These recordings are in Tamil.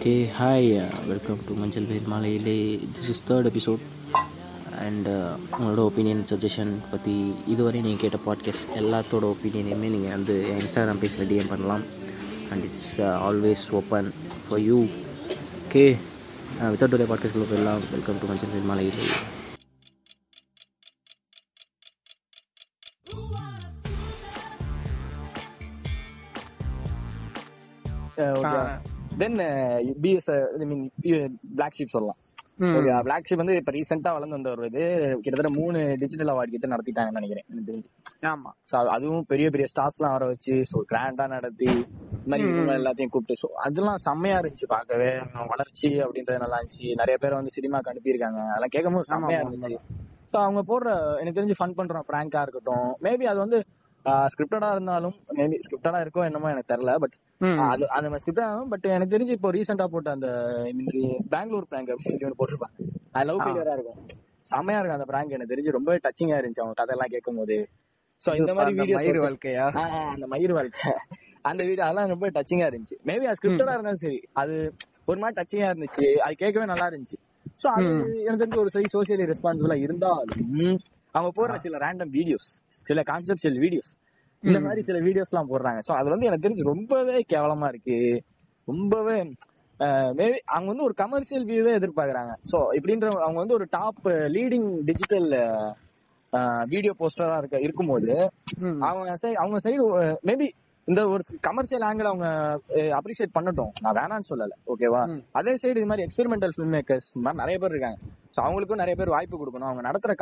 ஓகே ஹாய் வெல்கம் டு மஞ்சள் வெயில் மாலையிலே this is third episode and உங்களோட ஒப்பீனியன் சஜஷன் பற்றி இதுவரை நீங்கள் கேட்ட பாட்காஸ்ட் எல்லாத்தோட ஒப்பீனியனையுமே நீங்கள் வந்து என் இன்ஸ்டாகிராம் பேஜில் டிஎம் பண்ணலாம். And it's always open for you okay without ஒரே பாட்காஸ்ட்டில் போயிடலாம். வெல்கம் டு மஞ்சள் வெயில் மாலையிலே then BS I mean black sheep சொல்லலாம். பிளாக் ஷீப் வந்து இப்ப ரீசெண்டா வளர்ந்து வந்த ஒரு இது. கிட்டத்தட்ட மூணு டிஜிட்டல் அவார்டு கிட்ட நடத்திட்டாங்கன்னு நினைக்கிறேன் ஆமா. So, அதுவும் பெரிய பெரிய ஸ்டார்ஸ் எல்லாம் வர வச்சு ஸோ கிராண்டா நடத்தி இந்த மாதிரி எல்லாத்தையும் கூப்பிட்டு ஸோ அதெல்லாம் செம்மையா இருந்துச்சு பார்க்கவே. வளர்ச்சி அப்படின்றது நல்லா இருந்துச்சு. நிறைய பேர் வந்து சினிமாக்கு அனுப்பியிருக்காங்க. அதெல்லாம் கேட்கும் போது செம்மையா இருந்துச்சு. ஸோ அவங்க போடுற எனக்கு தெரிஞ்சு ஃபன் பண்ற ப்ராங்கா இருக்கட்டும். மேபி அது வந்து ஸ்கிரிப்டடா இருந்தாலும் மேபி ஸ்கிரிப்டடா இருக்கோ என்னமோ எனக்கு தெரியல பட் அது அந்த மாதிரி ஸ்கிரிப்ட் ஆகும் பட் எனக்கு தெரிஞ்சு இப்போ ரீசெண்டா போட்ட அந்த இன்னைக்கு பெங்களூர் பிராங்க் அப்படின்னு சொல்லி ஒன்று போட்டிருப்பாங்க அது லவ் ஃபெயிலியரா இருக்கும். செம்மையா இருக்கும் அந்த பிராங்க் எனக்கு தெரிஞ்சு. ரொம்ப டச்சிங்கா இருந்துச்சு அவங்க கதையெல்லாம் கேட்கும் போது சோ இந்த மாதிரி மயிர் வீடியோ வாழ்க்கையா? அந்த மயிர் வாழ்க்கை. அந்த வீடியோ அதெல்லாம் ரொம்ப டச்சிங்கா இருந்துச்சு. மேபி அது ஸ்கிரிப்டடா இருந்தாலும் சரி. அது ஒரு மாதிரி டச்சிங்கா இருந்துச்சு. அது கேட்கவே நல்லா இருந்துச்சு. சோ அது எனக்கு தெரிஞ்சு ஒரு சரி சோசியலி ரெஸ்பான்சிபிளா இருந்தாலும் அவங்க போடுற சில ரேண்டம் வீடியோஸ் சில கான்செப்டுவல் வீடியோஸ் இந்த மாதிரி சில வீடியோஸ் எல்லாம் போடுறாங்க. சோ அது வந்து எனக்கு தெரிஞ்சு ரொம்பவே கேவலமா இருக்கு. ரொம்பவே மேபி அவங்க வந்து ஒரு கமர்ஷியல் வியூவே எதிர்பார்க்கறாங்க. சோ இப்படின்ற அவங்க வந்து ஒரு டாப் லீடிங் டிஜிட்டல் வீடியோ போஸ்டரா இருக்க இருக்கும்போது அவங்க அவங்க சைடு மேபி இந்த ஒரு கமர்ஷியல் ஆங்கிள் அவங்க அப்ரிஷியேட் பண்ணட்டும். நான் வேணாம்னு சொல்லல. ஓகேவா அதே சைடு இது மாதிரி எக்ஸ்பெரிமெண்டல் ஃபில்ம் மேக்கர்ஸ் மாதிரி நிறைய பேர் இருக்காங்க. சோ அவங்களுக்கும் நிறைய பேர் வாய்ப்பு கொடுக்கணும். அவங்க நடத்துற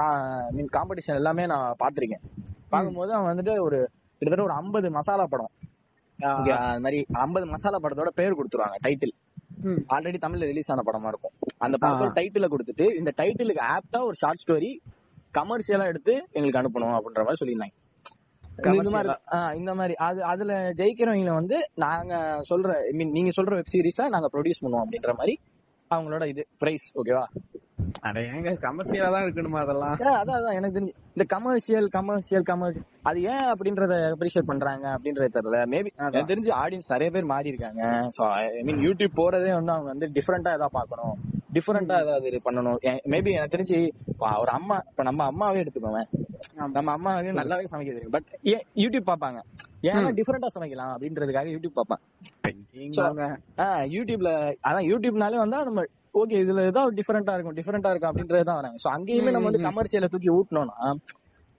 மீன் காம்படிஷன் எல்லாமே நான் பாத்திருக்கேன் பார்க்கும்போது அவங்க வந்துட்டு ஒரு கிட்டத்தட்ட ஒரு ஐம்பது மசாலா படம். அது மாதிரி ஐம்பது மசாலா படத்தோட பேர் கொடுத்துருவாங்க டைட்டில் ஆல்ரெடி தமிழ்ல ரிலீஸ் ஆன படமா இருக்கும். அந்த படத்தோட டைட்டில கொடுத்துட்டு இந்த டைட்டிலுக்கு ஆப்டா ஒரு ஷார்ட் ஸ்டோரி கமர்ஷியலா எடுத்து எங்களுக்கு அனுப்பணும் அப்படின்ற மாதிரி சொல்லியிருந்தாங்க. இந்த மாதிரி இந்த மாதிரி. அது அதுல ஜெயிக்கிறவங்க வந்து நாங்க சொல்ற ஐ மீன் நீங்க சொல்ற வெப் சீரிஸா நாங்க ப்ரொடியூஸ் பண்ணுவோம் அப்படின்ற மாதிரி அவங்களோட இது பிரைஸ் ஓகேவா அட ஏங்க கமர்ஷியலா தான் இருக்கணுமா அதெல்லாம்? அதான் அதான் எனக்கு தெரிஞ்சு இந்த கமர்ஷியல் கமர்ஷியல் கமர்ஷியல் அது ஏன் அப்படின்றத அப்ரிஷியேட் பண்றாங்க அப்படின்றது தெரியல. மேபி எனக்கு தெரிஞ்சு ஆடியன்ஸ் நிறைய பேர் மாறி இருக்காங்க சோ ஐ மீன் யூடியூப் போறதே வந்து அவங்க வந்து டிஃப்ரெண்டா ஏதாவது பார்க்கணும். டிஃப்ரெண்டா ஏதாவது பண்ணணும். மேபி எனக்கு தெரிஞ்சு ஒரு அம்மா இப்ப நம்ம அம்மாவே எடுத்துக்கோங்க நம்ம அம்மா வந்து நல்லாவே சமைக்க தெரியும். பட் ஏன் யூடியூப் பார்ப்பாங்க. ஏன்னா டிஃப்ரெண்டா சமைக்கலாம் அப்படின்றதுக்காக யூடியூப் ஆஹ் யூடியூப்ல அதான் யூடியூப்னாலே வந்தா நம்ம ஓகே இதுல ஏதாவது டிஃபரெண்டா இருக்கும் டிஃபரெண்டா இருக்கும் அப்படின்றது தான் வராங்க. சோ அங்கேயுமே நம்ம வந்து கமர்ஷியலை தூக்கி ஊட்டணும்னா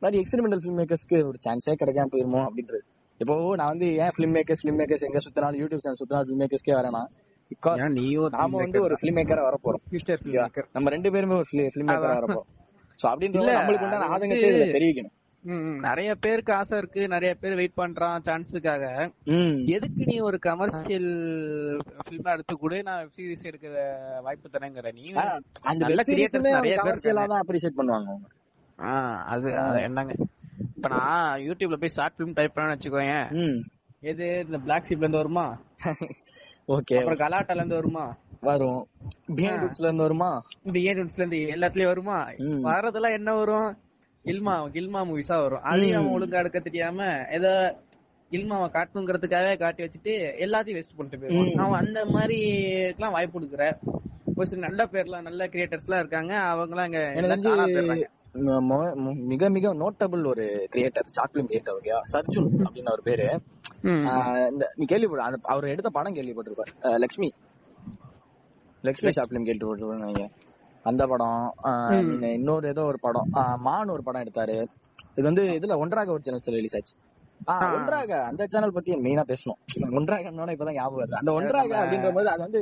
மாதிரி எக்ஸ்பெரிமெண்டல் ஃபிலிம் மேக்கர்ஸ்க்கு ஒரு சான்ஸே கிடைக்காம போயிருமோ அப்படின்றது. இப்போ நான் வந்து ஏன் ஃபிலிம் மேக்கர்ஸ் ஃபிலிம் மேக்கர்ஸ் எங்க சுத்தினாலும் யூடியூப் சேனல் சுத்தினாலும் ஃபிலிம் மேக்கர்ஸ்க்கே வரேனா பிகாஸ் நாம வந்து ஒரு ஃபிலிம் மேக்கரா வர போறோம்? நம்ம ரெண்டு பேருமே ஒரு ஃபிலிம் மேக்கரா வர போறோம் சோ அப்படின்ற நம்மளுக்கு உண்டான அது ஆதங்கத்தை இதுல தெரிவிக்கணும். நிறைய பேருக்கு ஆசை இருக்கு. நிறைய பேர் வெயிட் பண்றான். சான்ஸுக்காக ம். எதுக்கு நீ ஒரு கமர்ஷியல் பிலிமா எடுத்து கூட? நான் வெப் சீரிஸ் எடுக்கிற வாய்ப்பு தரேங்கிற. நீ அந்த நல்ல creators நிறைய பேர் தான் அப்ரிஷியேட் பண்ணுவாங்க அது என்னங்க? இப்ப நான் யூடியூப்ல போய் ஷார்ட் பிலிம் டைப் பண்ண வச்சுக்கோயேன். ம். எது? இந்த பிளாக் ஷீப்ல இருந்து வருமா? ஓகே அப்புறம் கலாட்டால இருந்து வருமா? வரும். ரூட்ஸ்ல இருந்து வருமா? இந்த ஏஜென்ட்ஸ்ல இருந்து எல்லாத்துலயும் வருமா. வர்றதெல்லாம் என்ன வரும்? கில்மா கில்மா மூவிஸா வரும். அதையும் அவன் ஒழுங்கா எடுக்க தெரியாம ஏதோ கில்மாவை காட்டணுங்கிறதுக்காகவே காட்டி வச்சுட்டு எல்லாத்தையும் வேஸ்ட் பண்ணிட்டு போயிருவான் அவன் அந்த மாதிரி எல்லாம் வாய்ப்பு கொடுக்குற. ஒரு சில நல்ல பேர்லாம் நல்ல கிரியேட்டர்ஸ் எல்லாம் இருக்காங்க அவங்க எல்லாம் மிக மிக நோட்டபிள் ஒரு creator short film creator okay Sarjun அப்படின்னு ஒரு பேரு. நீ கேள்விப்பட அவர் எடுத்த படம் கேள்விப்பட்டிருப்பார். லக்ஷ்மி. லக்ஷ்மி ஷார்ட் பிலிம் கேள்விப்பட்டிருப்பாங்க அந்த படம் இன்னொரு ஏதோ ஒரு படம் மான் ஒரு படம் எடுத்தாரு. இது வந்து இதுல ஒன்றாக ஒரு சேனல் ரிலீஸ் ஆச்சு. ஒன்றாக அந்த சேனல் பத்தி மெயினா பேசணும். ஒன்றாக இப்பதான் ஞாபகம் வருது. அந்த ஒன்றாக அப்படின்ற போது அது வந்து?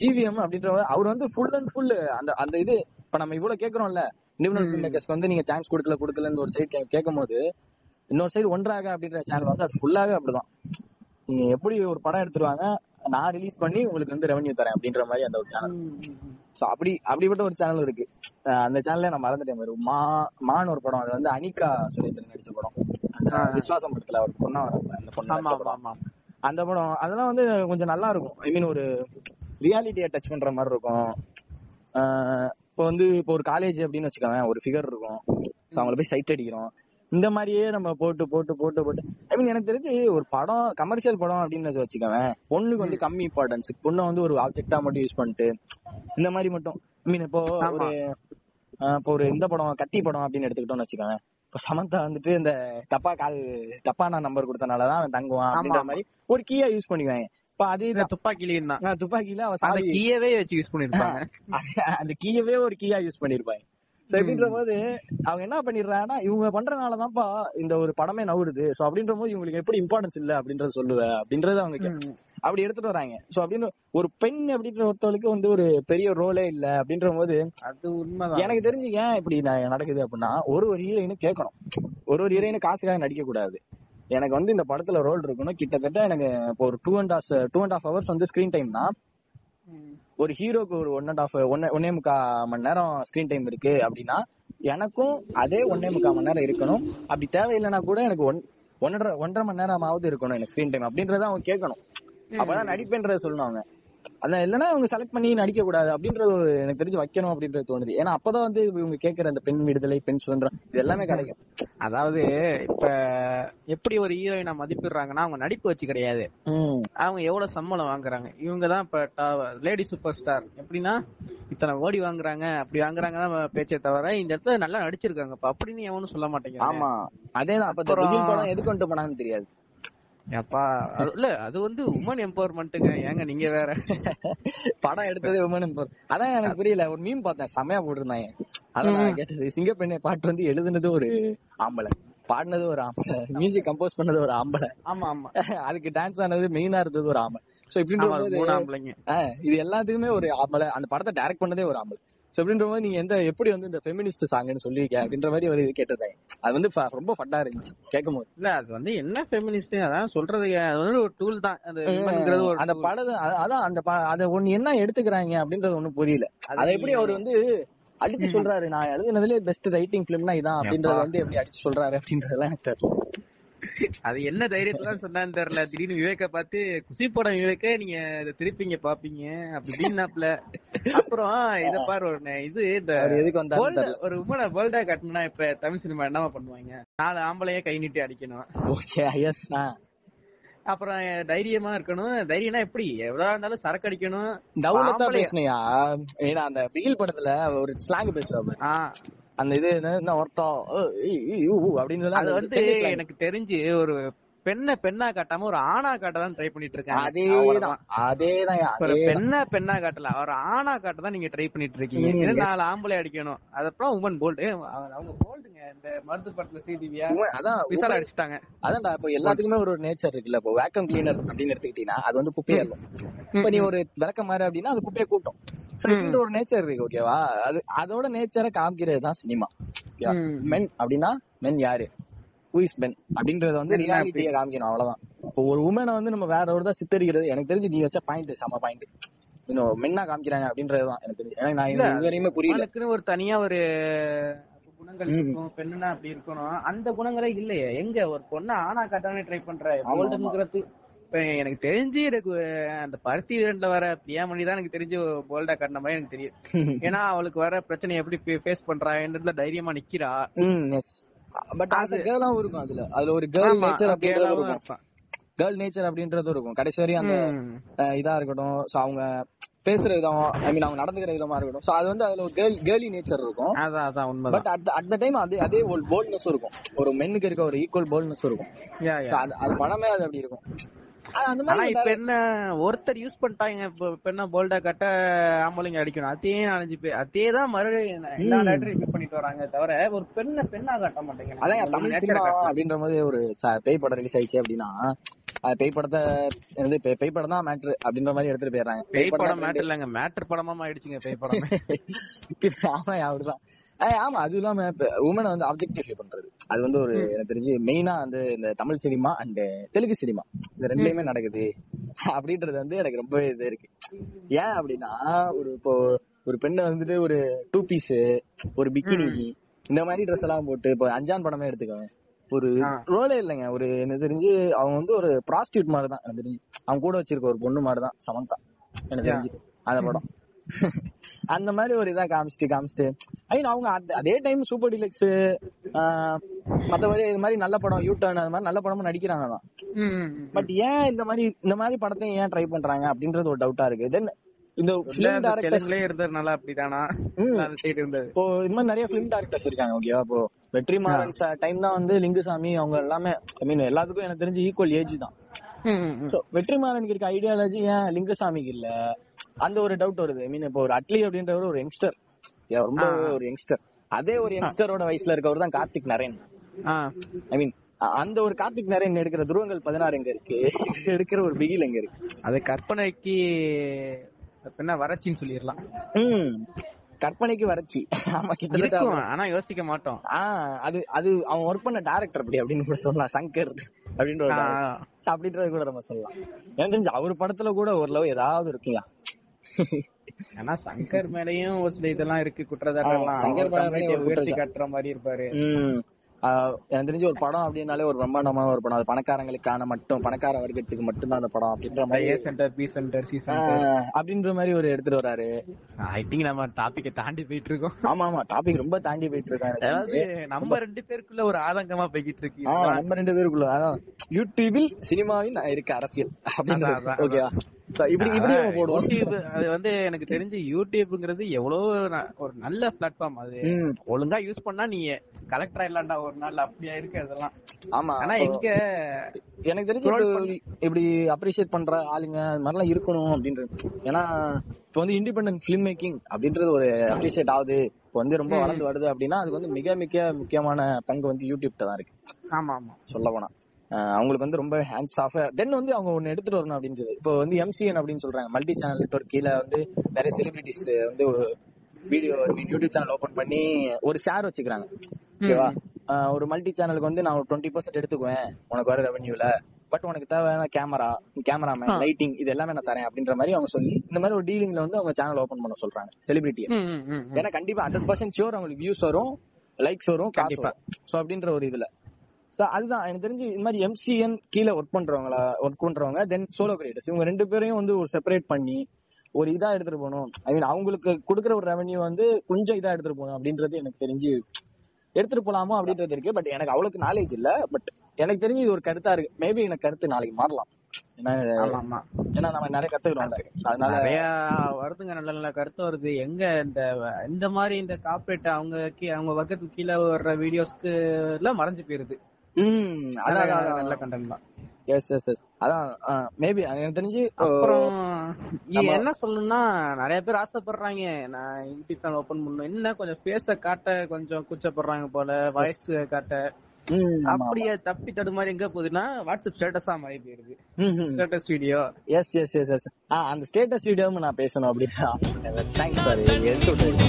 ஜிவிஎம் அப்படின்ற அவர் வந்து ஃபுல் அண்ட் ஃபுல் அந்த அந்த இது இப்ப நம்ம இவ்வளவு கேக்குறோம்ல மேக்கர்ஸ்க்கு வந்து நீங்க சான்ஸ் கொடுக்கல கொடுக்கலன்னு ஒரு சைடு கேட்கும் போது இன்னொரு சைடு ஒன்றாக அப்படின்ற சேனல் வந்து அது ஃபுல்லாவே அப்படிதான். நீங்க எப்படி ஒரு படம் எடுத்துருவாங்க நான் ரிலீஸ் பண்ணி உங்களுக்கு வந்து ரெவன்யூ தரேன் அப்படின்ற மாதிரி அந்த ஒரு சேனல் சோ அப்படி அப்படிப்பட்ட ஒரு சேனல் இருக்கு. அந்த சேனல்ல நான் மறந்துட்டேன். பாரு. மா மான் ஒரு படம். அது வந்து அனிகா சுரேந்திரன் நடிச்ச படம். அந்த விஸ்வாசம் படத்துல ஒரு பொண்ணா அந்த பொண்ணு அந்த படம் அதெல்லாம் வந்து கொஞ்சம் நல்லா இருக்கும். ஐ மீன் ஒரு ரியாலிட்டியை டச் பண்ற மாதிரி இருக்கும். இப்போ வந்து இப்போ ஒரு காலேஜ் அப்படின்னு வச்சுக்கோங்க ஒரு ஃபிகர் இருக்கும். ஸோ அவங்கள போய் சைட் அடிக்கிறோம். இந்த மாதிரியே நம்ம போட்டு போட்டு போட்டு போட்டு. ஐ மீன் எனக்கு தெரிஞ்சு ஒரு படம் கமர்ஷியல் படம் அப்படின்னு வச்சுக்கவேன். பொண்ணுக்கு வந்து கம்மி இம்பார்ட்டன்ஸ் பொண்ணை வந்து ஒரு ஆப்ஜெக்டா மட்டும் யூஸ் பண்ணிட்டு இந்த மாதிரி மட்டும். ஐ மீன் இப்போ. ஒரு இப்போ ஒரு இந்த படம் கத்தி படம் அப்படின்னு எடுத்துக்கிட்டோம்னு வச்சுக்கோங்க இப்போ சமந்தா வந்துட்டு இந்த தப்பா கால் தப்பான நம்பர் கொடுத்தனாலதான் அவன் தங்குவான் அப்படின்ற. மாதிரி ஒரு கீயா யூஸ் பண்ணிக்குவாங்க இப்ப அதே இந்த துப்பாக்கிலையும் தான். தான் துப்பாக்கியில அவ அந்த சாவி கீயவே வச்சு யூஸ் பண்ணிருப்பாங்க. அந்த கீயவே ஒரு கீயா யூஸ் பண்ணிருப்பாங்க. சோ போது அவங்க என்ன பண்ணிடுறாங்கன்னா இவங்க பண்றதுனாலதான்ப்பா இந்த ஒரு படமே நவுறுது சோ அப்படின்ற போது இவங்களுக்கு எப்படி இம்பார்ட்டன்ஸ் இல்ல அப்படின்றத சொல்லுவ அப்படின்றத அவங்க அப்படி எடுத்துட்டு வராங்க. சோ அப்படின்னு ஒரு பெண் அப்படின்ற ஒருத்தவளுக்கு வந்து ஒரு பெரிய ரோலே இல்ல அப்படின்ற போது அது உண்மைதான். எனக்கு தெரிஞ்சு ஏன் இப்படி நடக்குது அப்படின்னா ஒரு ஒரு ஹீரோயினும் கேட்கணும். ஒரு ஒரு ஹீரோயின் காசுக்காக நடிக்க கூடாது எனக்கு வந்து இந்த படத்துல ரோல் இருக்கணும். கிட்டத்தட்ட எனக்கு இப்போ ஒரு two and half two and half hours வந்து ஸ்கிரீன் டைம்னா. ஒரு ஹீரோக்கு ஒரு ஒன் அண்ட் ஹாஃப் ஒன்னே ஒன்னே முக்கா மணி நேரம் ஸ்கிரீன் டைம் இருக்கு அப்படின்னா எனக்கும் அதே ஒன்னே முக்கா மணி நேரம் இருக்கணும். அப்படி தேவையில்லைன்னா கூட எனக்கு ஒன் ஒன்றரை ஒன்றரை மணி நேரமாவது இருக்கணும் எனக்கு ஸ்கிரீன் டைம் அப்படின்றத அவங்க கேட்கணும். அப்பதான் நடிப்பேன்றத சொல்லணும் அவங்க அதான் இல்லைன்னா அவங்க செலக்ட் பண்ணி நடிக்க கூடாது அப்படின்றது ஒரு எனக்கு தெரிஞ்சு வைக்கணும் அப்படின்றது தோணுது. ஏன்னா அப்பதான் வந்து இவங்க கேட்கிற அந்த பெண் விடுதலை பெண் சுதந்திரம் இது எல்லாமே கிடைக்கும். அதாவது இப்ப எப்படி ஒரு ஹீரோயினை மதிப்பிடுறாங்கன்னா அவங்க நடிப்பு வச்சு கிடையாது. அவங்க எவ்வளவு சம்பளம் வாங்குறாங்க? இவங்க தான் இப்ப லேடி சூப்பர் ஸ்டார் எப்படின்னா இத்தனை கோடி வாங்குறாங்க அப்படி வாங்குறாங்க தான் பேச்சே தவிர இந்த இடத்துல நல்லா நடிச்சிருக்காங்க. அப்படின்னு எவனும் சொல்ல மாட்டேங்கிறாங்க ஆமா. அதேதான். அப்ப படம் எதுக்கு கொண்டு போனாங்கன்னு தெரியாது. அப்பா அது இல்ல அது வந்து உமன் எம்பவர்மெண்ட்டுங்க ஏங்க நீங்க வேற. படம் எடுத்ததே உமன் எம்பவர் அதான் எனக்கு புரியல. ஒரு மீம் பார்த்தேன். செமையா போட்டிருந்தாங்க. அதான் நான் கேட்டது. சிங்கப்பெண்ணை பாட்டு வந்து எழுதுனது ஒரு ஆம்பளை. பாடினது ஒரு ஆம்பளை. மியூசிக் கம்போஸ் பண்ணது ஒரு ஆம்பளை. ஆமா ஆமா. அதுக்கு டான்ஸ் ஆனது மெயினா இருந்தது ஒரு ஆம்பளை. சோ ஆமா, இப்படின்ற அது போது மூணாம் பிள்ளைங்க ஆஹ் இது எல்லாத்துக்குமே ஒரு ஆம்பளை. அந்த படத்தை டைரக்ட் பண்ணதே ஒரு ஆம்பளை. சோ அப்படின்ற போது நீங்க எந்த எப்படி வந்து இந்த ஃபெமினிஸ்ட் சாங்னு சொல்லிருக்க அப்படின்ற மாதிரி ஒரு இது கேட்டிருந்தாங்க. அது வந்து ரொம்ப ஃபட்டா இருந்துச்சு கேட்கும் போது இல்ல அது வந்து என்ன ஃபெமினிஸ்ட் அதான் சொல்றது அது வந்து ஒரு டூல் தான். அந்த அ- அதான் அந்த அத ஒண்ணு என்ன எடுத்துக்கிறாங்க அப்படின்றது ஒண்ணும் புரியல. அது எப்படி அவர் வந்து அடிச்சு சொல்றாரு? நான் எழுதுனதுலயே பெஸ்ட் ரைட்டிங் பிலிம்னா இதான் அப்படின்றத. வந்து எப்படி அடிச்சு சொல்றாரு அப்படின்றதெல்லாம் எனக்கு தெரியல. அது என்ன தைரியத்துல சொன்னான்னு தெரியல. திடீர்னு விவேக்க பார்த்து குசி படம் விவேக்க நீங்க இதை திருப்பிங்க பாப்பீங்க. அப்படி இப்படின்னாப்ல அப்புறம் இத பாரு ஒரு இது இந்த ஒரு உமனை போல்டா கட்டணும்னா இப்ப தமிழ் சினிமா என்னவா பண்ணுவாங்க? நாலு ஆம்பளையே கை நீட்டி அடிக்கணும். ஓகே எஸ் அப்புறம் தைரியமா இருக்கணும். தைரியம்னா எப்படி? எவ்வளவு இருந்தாலும் சரக்கு அடிக்கணும். ஆம்பளை- பேசுனியா? ஏன்னா அந்த பிகில் படத்துல ஒரு ஸ்லாங் பேசுவாரு ஆ, அந்த இது என்ன- ஒருத்தம் அப்படின்னு வந்து. எனக்கு தெரிஞ்சு ஒரு பெண்ணை பெண்ணா காட்டாம ஒரு ஆணா காட்ட தான் ட்ரை பண்ணிட்டு இருக்காங்க. அதேதான். அதேதான். பெண்ணா பெண்ணா காட்டல. ஒரு ஆணா காட்ட தான் நீங்க ட்ரை பண்ணிட்டு இருக்கீங்க. நாலு ஆம்பளை அடிக்கணும். அதப்புறம் உமன் போல்டு அவங்க போல்டுங்க இந்த மருந்து படத்துல ஸ்ரீதிவியா. அதான் விசால அடிச்சிட்டாங்க. அதான்டா இப்போ எல்லாத்துக்குமே ஒரு நேச்சர் இருக்குல்ல. இப்போ வேக்கம் கிளீனர் அப்படின்னு எடுத்துக்கிட்டீங்கன்னா அது வந்து குப்பையா இருக்கும். இப்ப நீ ஒரு விளக்க மாறு அப்படின்னா அது குப்பையை கூட்டும். இந்த ஒரு நேச்சர் இருக்கு ஓகேவா அது அதோட நேச்சரை காமிக்கிறது தான் சினிமா. மென் அப்படின்னா மென் யாரு? ஹூ இஸ் மென் அப்படின்றத வந்து ரியாலிட்டியை காமிக்கணும் அவ்வளவுதான். இப்போ ஒரு உமனை வந்து நம்ம வேற ஒரு தான் சித்தரிக்கிறது. எனக்கு தெரிஞ்சு நீ வச்ச பாயிண்ட் செம பாயிண்ட் இன்னும் மென்னா காமிக்கிறாங்க அப்படின்றதுதான். எனக்கு தெரிஞ்சு. எனக்கு நான் இது வரையுமே புரியல. ஒரு தனியா ஒரு குணங்கள். இருக்கும். பெண்ணுனா அப்படி இருக்கணும். அந்த குணங்களே இல்லையே. எங்க? ஒரு பொண்ணு ஆணா காட்டானே ட்ரை பண்ற? இப்ப எனக்கு தெரிஞ்சு எனக்கு அந்த பருத்தி வீரன்ல வர பிரியாமணி தான் எனக்கு தெரிஞ்சு போல்டா காட்டின மாதிரி எனக்கு தெரியும். ஏன்னா அவளுக்கு வர பிரச்சனை எப்படி ஃபேஸ் பண்றான்றதுல தைரியமா நிக்கிறா. பட் ஆஸ் கேர்ளாவும் இருக்கும் அதுல. அதுல ஒரு கேர்ள் நேச்சர். கேர்ள் நேச்சர் அப்படின்றது இருக்கும். கடைசி வரையும் அந்த இதா இருக்கட்டும். சோ அவங்க பேசுற விதம் ஐ மீன் அவங்க நடந்துக்கிற விதமா இருக்கட்டும். சோ அது வந்து அதுல ஒரு கேர்ள் கேர்லி நேச்சர் இருக்கும். அதான் அதான் உண்மைதான். But at at the time அதே அதே ஒரு போல்ட்னஸ் இருக்கும். ஒரு மென்னுக்கு இருக்க ஒரு ஈக்குவல் போல்ட்னஸ் இருக்கும். அது படமே அது அப்படி இருக்கும். ஆனா மாதிரி இப்ப என்ன ஒருத்தர் யூஸ் பண்ணிட்டாங்க இப்ப என்ன போல்டா கட்ட ஆம்பளைங்க அடிக்கணும். அதே நாலஞ்சு பேர் அதே தான் மறுபடியும் எல்லா ரிப்பீட் பண்ணிட்டு வராங்க தவிர ஒரு பெண்ணை பெண்ணா காட்ட மாட்டேங்கிறாங்க. அதான் தமிழ் சினிமா. அப்படின்ற போது ஒரு பேய் படம் ரிலீஸ் ஆயிடுச்சு அப்படின்னா அது பேய் படத்தை வந்து பேய் படம் தான் மேட்ரு அப்படின்ற மாதிரி எடுத்துட்டு போயிடுறாங்க. பேய் படம் தான் மேட்டர் இல்லங்க மேட்டர் படமா ஆயிடுச்சுங்க பேய் படம். ஆமா அப்படிதான். ஆமா அது இல்லாம உமனை வந்து ஆப்ஜெக்டிஃபை பண்றது. அது வந்து ஒரு எனக்கு தெரிஞ்சு மெயினா வந்து இந்த Tamil cinema and Telugu cinema இந்த ரெண்டுலயுமே நடக்குது. அப்படின்றது வந்து எனக்கு ரொம்ப இது இருக்கு. ஏன் அப்படின்னா ஒரு இப்போ ஒரு பெண்ணை வந்துட்டு ஒரு டூ பீஸ் ஒரு பிக்கினி இந்த மாதிரி ட்ரெஸ் எல்லாம் போட்டு இப்போ அஞ்சான் படமே எடுத்துக்கோங்க. ஒரு. ரோலே இல்லைங்க. ஒரு எனக்கு தெரிஞ்சு அவங்க வந்து ஒரு ப்ராஸ்டியூட் மாதிரி தான். எனக்கு தெரிஞ்சு அவங்க கூட வச்சிருக்க ஒரு பொண்ணு மாதிரி தான் சமந்தா. எனக்கு. தெரிஞ்சு அந்த படம். அந்த மாதிரி ஒரு இதா காமிச்சிட்டு காமிச்சிட்டு. ஐ அவங்க அந்த- அதே டைம் சூப்பர் டிலக்ஸ் மத்தபடி இது மாதிரி நல்ல படம் யூ டர்ன் அது மாதிரி நல்ல படமும் நடிக்கிறாங்க தான். பட் ஏன் இந்த மாதிரி இந்த மாதிரி படத்தையும் ஏன் ட்ரை பண்றாங்க அப்படின்றது ஒரு டவுட்டா இருக்கு. தென் இந்த இல்ல, பிலிம் அந்த டேரக்டர்ஸ் தெலுங்குலயே இருந்ததுனால அப்படிதானா. அந்த இப்போ இது மாதிரி நிறைய பிலிம் டேரக்டர்ஸ் இருக்காங்க ஓகேவா இப்போ வெற்றிமாறன் டைம் தான் வந்து லிங்குசாமி அவங்க எல்லாமே ஐ மீன் எல்லாத்துக்கும் எனக்கு தெரிஞ்சு ஈக்குவல் ஏஜ் தான். So, வெற்றிமாறனுக்கு இருக்க ஐடியாலஜி ஏன் லிங்குசாமிக்கு இல்ல? அந்த ஒரு டவுட் வருது. ஐ மீன் இப்போ ஒரு அட்லி அப்படின்றவர் ஒரு யங்ஸ்டர் ரொம்ப ஒரு யங்ஸ்டர் அதே ஒரு யங்ஸ்டரோட வயசுல இருக்கவர் தான் கார்த்திக் நரேன். ஐ மீன் அந்த ஒரு கார்த்திக் நரேன் எடுக்கிற துருவங்கள் பதினாறு எங்க இருக்கு? எடுக்கிற ஒரு பிகில் எங்க இருக்கு? அது கற்பனைக்கு என்ன வறட்சின்னு சொல்லிடலாம். கற்பனைக்கு வறட்சி. ஆமா கிட்டத்தட்ட ஆனா யோசிக்க மாட்டோம். ஆஹ் அது அது அவன் ஒர்க் பண்ண டேரக்டர் அப்படி அப்படின்னு கூட சொல்லலாம். சங்கர் அப்படின்ற அப்படின்றது கூட நம்ம சொல்லலாம். எனக்கு தெரிஞ்சு அவர் படத்துல கூட ஓரளவு ஏதாவது இருக்குங்க ஆனா சங்கர் மேலயும் ஒரு சில இதெல்லாம் இருக்கு குற்றச்சாட்டுலாம் ஆ, சங்கர் உயர்த்தி. காட்டுற மாதிரி இருப்பாரு. எனக்கு தெரிஞ்சு ஒரு படம் அப்படின்னாலே ஒரு பிரம்மாண்டமான ஒரு படம். அது பணக்காரங்களுக்கான மட்டும் பணக்கார வர்க்கத்துக்கு மட்டும்தான் அந்த படம் அப்படின்ற மாதிரி. A centre B centre C அப்படின்ற மாதிரி ஒரு எடுத்துட்டு வராரு. ஐ திங்க் நம்ம டாபிக்கை தாண்டி போயிட்டு இருக்கோம் ஆமா ஆமா. டாபிக் ரொம்ப தாண்டி போயிட்டு இருக்காங்க அதாவது நம்ம ரெண்டு பேருக்குள்ள ஒரு ஆதங்கமா போய்கிட்டு இருக்கு. நம்ம ரெண்டு பேருக்குள்ள. அதான் யூடியூபில் சினிமாவில் இருக்க அரசியல். அப்படின்னு ஓகேவா இப்படி இப்படி போடுவோம். அது வந்து எனக்கு தெரிஞ்சு யூடியூப்ங்கிறது எவ்வளவு ஒரு நல்ல பிளாட்ஃபார்ம் அது ஒழுங்கா யூஸ் பண்ணா நீ கலெக்டர் ஆயிடலாம்டா ஒரு நாள் அப்படியா இருக்கு அதெல்லாம். ஆமா ஆனா எங்க எனக்கு தெரிஞ்சு இப்படி அப்ரிஷியேட் பண்ற ஆளுங்க அது மாதிரிலாம் இருக்கணும் அப்படின்றது. ஏன்னா இப்போ வந்து இண்டிபெண்டன்ட் ஃபிலிம் மேக்கிங் அப்படின்றது ஒரு அப்ரிஷியேட் ஆகுது. இப்போ வந்து ரொம்ப வளர்ந்து வருது அப்படின்னா அதுக்கு வந்து மிக மிக முக்கியமான பங்கு வந்து யூடியூப்ல தான் இருக்கு. ஆமா ஆமா. சொல்ல போனா. அவங்களுக்கு வந்து ரொம்ப ஹேண்ட்ஸ் ஆஃப் தென் வந்து அவங்க ஒன்னு எடுத்துட்டு வரணும் அப்படின்றது. இப்போ வந்து எம்சிஎன் அப்படின்னு சொல்றாங்க. மல்டி சேனல் நெட்ஒர்க் கீழே வந்து நிறைய செலிபிரிட்டிஸ் வந்து வீடியோ யூடியூப் சேனல் ஓபன் பண்ணி ஒரு ஷேர் வச்சுக்கிறாங்க. ஓகேவா ஒரு மல்டி சேனலுக்கு வந்து நான் ஒரு டுவெண்ட்டி பர்சன்ட் எடுத்துக்குவேன். உனக்கு வர ரெவன்யூல பட் உனக்கு தேவையான கேமரா கேமராமேன் லைட்டிங் இது எல்லாமே நான் தரேன் அப்படின்ற மாதிரி அவங்க சொல்லி இந்த மாதிரி ஒரு டீலிங்ல வந்து அவங்க சேனல் ஓபன் பண்ண சொல்றாங்க. செலிபிரிட்டியை ம். ஏன்னா கண்டிப்பா ஹண்ட்ரட் பர்சன்ட் ஷியோர் அவங்களுக்கு வியூஸ் வரும் லைக்ஸ் வரும் கண்டிப்பா. சோ அப்படின்ற ஒரு இதுல. சோ அதுதான். எனக்கு தெரிஞ்சு இந்த மாதிரி எம்சிஎன் கீழே ஒர்க் பண்றவங்கள ஒர்க் பண்றவங்க தென் சோலோ கிரியேட்டர்ஸ் இவங்க ரெண்டு பேரையும் வந்து ஒரு செப்பரேட் பண்ணி ஒரு இதா எடுத்துட்டு போகணும். ஐ மீன் அவங்களுக்கு கொடுக்குற ஒரு ரெவன்யூ வந்து கொஞ்சம் இதா எடுத்துட்டு போகணும் அப்படின்றது எனக்கு தெரிஞ்சு எடுத்துட்டு போலாமோ அப்படின்றது இருக்கு. பட் எனக்கு அவ்வளவுக்கு நாலேஜ் இல்ல. பட் எனக்கு தெரிஞ்சு இது ஒரு கருத்தா இருக்கு. மேபி எனக்கு கருத்து நாளைக்கு மாறலாம். ஏன்னா நம்ம நிறைய கத்துக்கிறோம்ல அதனால நிறைய வருதுங்க. நல்ல நல்ல கருத்து வருது. எங்க இந்த இந்த மாதிரி இந்த கார்பரேட் அவங்க அவங்க வர்க்கத்துக்கு கீழே வர்ற வீடியோஸ்க்கு எல்லாம் மறைஞ்சு போயிருது. ம் அதான் நல்ல- கண்டென்ட் தான் எஸ் எஸ் எஸ் அதான் மேபி எனக்கு தெரிஞ்சு அப்புறம் என்ன சொல்லணும்னா நிறைய பேர் ஆசைப்படுறாங்க நான் யூடியூப் சேனல் ஓபன் பண்ணணும் என்ன கொஞ்சம் ஃபேஸ காட்ட கொஞ்சம் கூச்சப்படுறாங்க போல வாய்ஸ் காட்ட அப்படியே தப்பி தடுமாறி எங்க போகுதுன்னா வாட்ஸ்அப் ஸ்டேட்டஸா மாறி போயிருது. Status video yes yes yes yes ah அந்த ஸ்டேட்டஸ் வீடியோவும் நான் பேசணும் அப்படின்னு ஆசைப்பட்டேன் தேங்க்ஸ் சார் எடுத்து விட்டு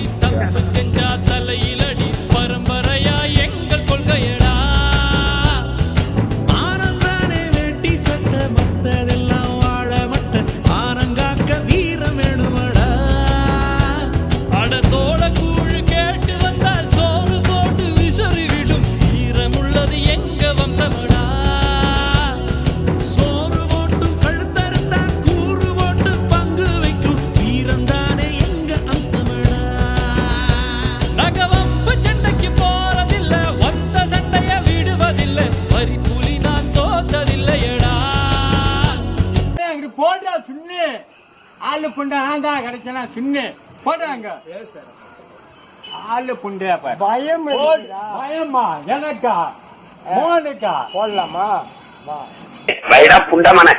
கிடைச்சனா சுண்ணு போடுறாங்க ஆளு புண்டை அப்ப. பயம் பயமா? எனக்கா? மோனுக்கா? போடலாமா? வைடா புண்டமன